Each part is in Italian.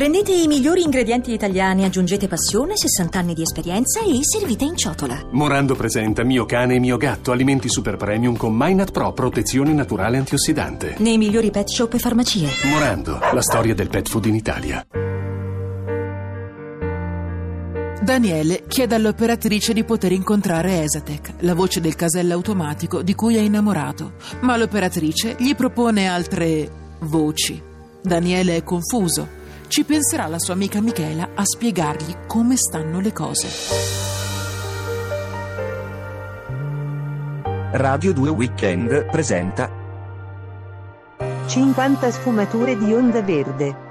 Prendete i migliori ingredienti italiani, aggiungete passione, 60 anni di esperienza e servite in ciotola. Morando presenta Mio cane e mio gatto, alimenti super premium con Minat Pro, protezione naturale antiossidante. Nei migliori pet shop e farmacie. Morando, la storia del pet food in Italia. Daniele chiede all'operatrice di poter incontrare Esatec, la voce del casello automatico di cui è innamorato, ma l'operatrice gli propone altre voci. Daniele è confuso. Ci penserà la sua amica Michela a spiegargli come stanno le cose. Radio 2 Weekend presenta 50 sfumature di onda verde.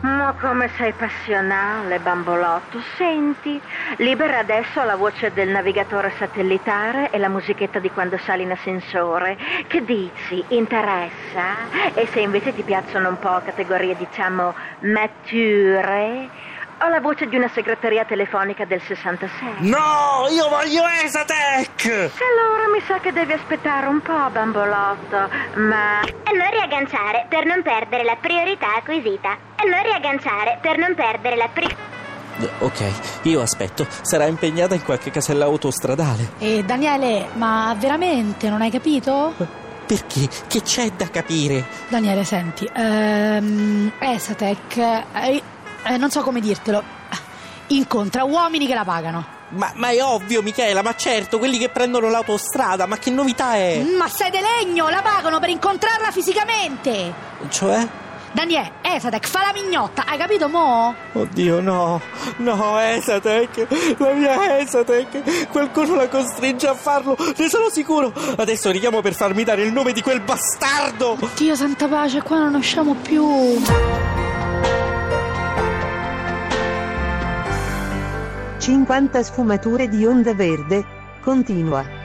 Ma come sei passionale, bambolotto. Senti, libera adesso la voce del navigatore satellitare e la musichetta di quando sali in ascensore. Che dici? Interessa? E se invece ti piacciono un po' categorie, diciamo, mature? Ho la voce di una segreteria telefonica del 66. No, io voglio Esatec! Allora mi sa che devi aspettare un po', bambolotto. Ma E non riagganciare per non perdere la priorità acquisita. E non riagganciare per non perdere la priorità. Ok, io aspetto. Sarà impegnata in qualche casella autostradale. E Daniele, ma veramente non hai capito? Perché? Che c'è da capire? Daniele, senti, ehm, Esatec, eh, eh, non so come dirtelo, incontra uomini che la pagano. Ma, ma è ovvio, Michela, ma certo, quelli che prendono l'autostrada, ma che novità è? Ma sei de legno, la pagano per incontrarla fisicamente. Cioè? Daniele, Esatec, fa la mignotta, hai capito mo? Oddio, no, no, Esatec, la mia Esatec, qualcuno la costringe a farlo, ne sono sicuro. Adesso richiamo per farmi dare il nome di quel bastardo. Dio santa pace, qua non usciamo più. 50 sfumature di onda verde. Continua.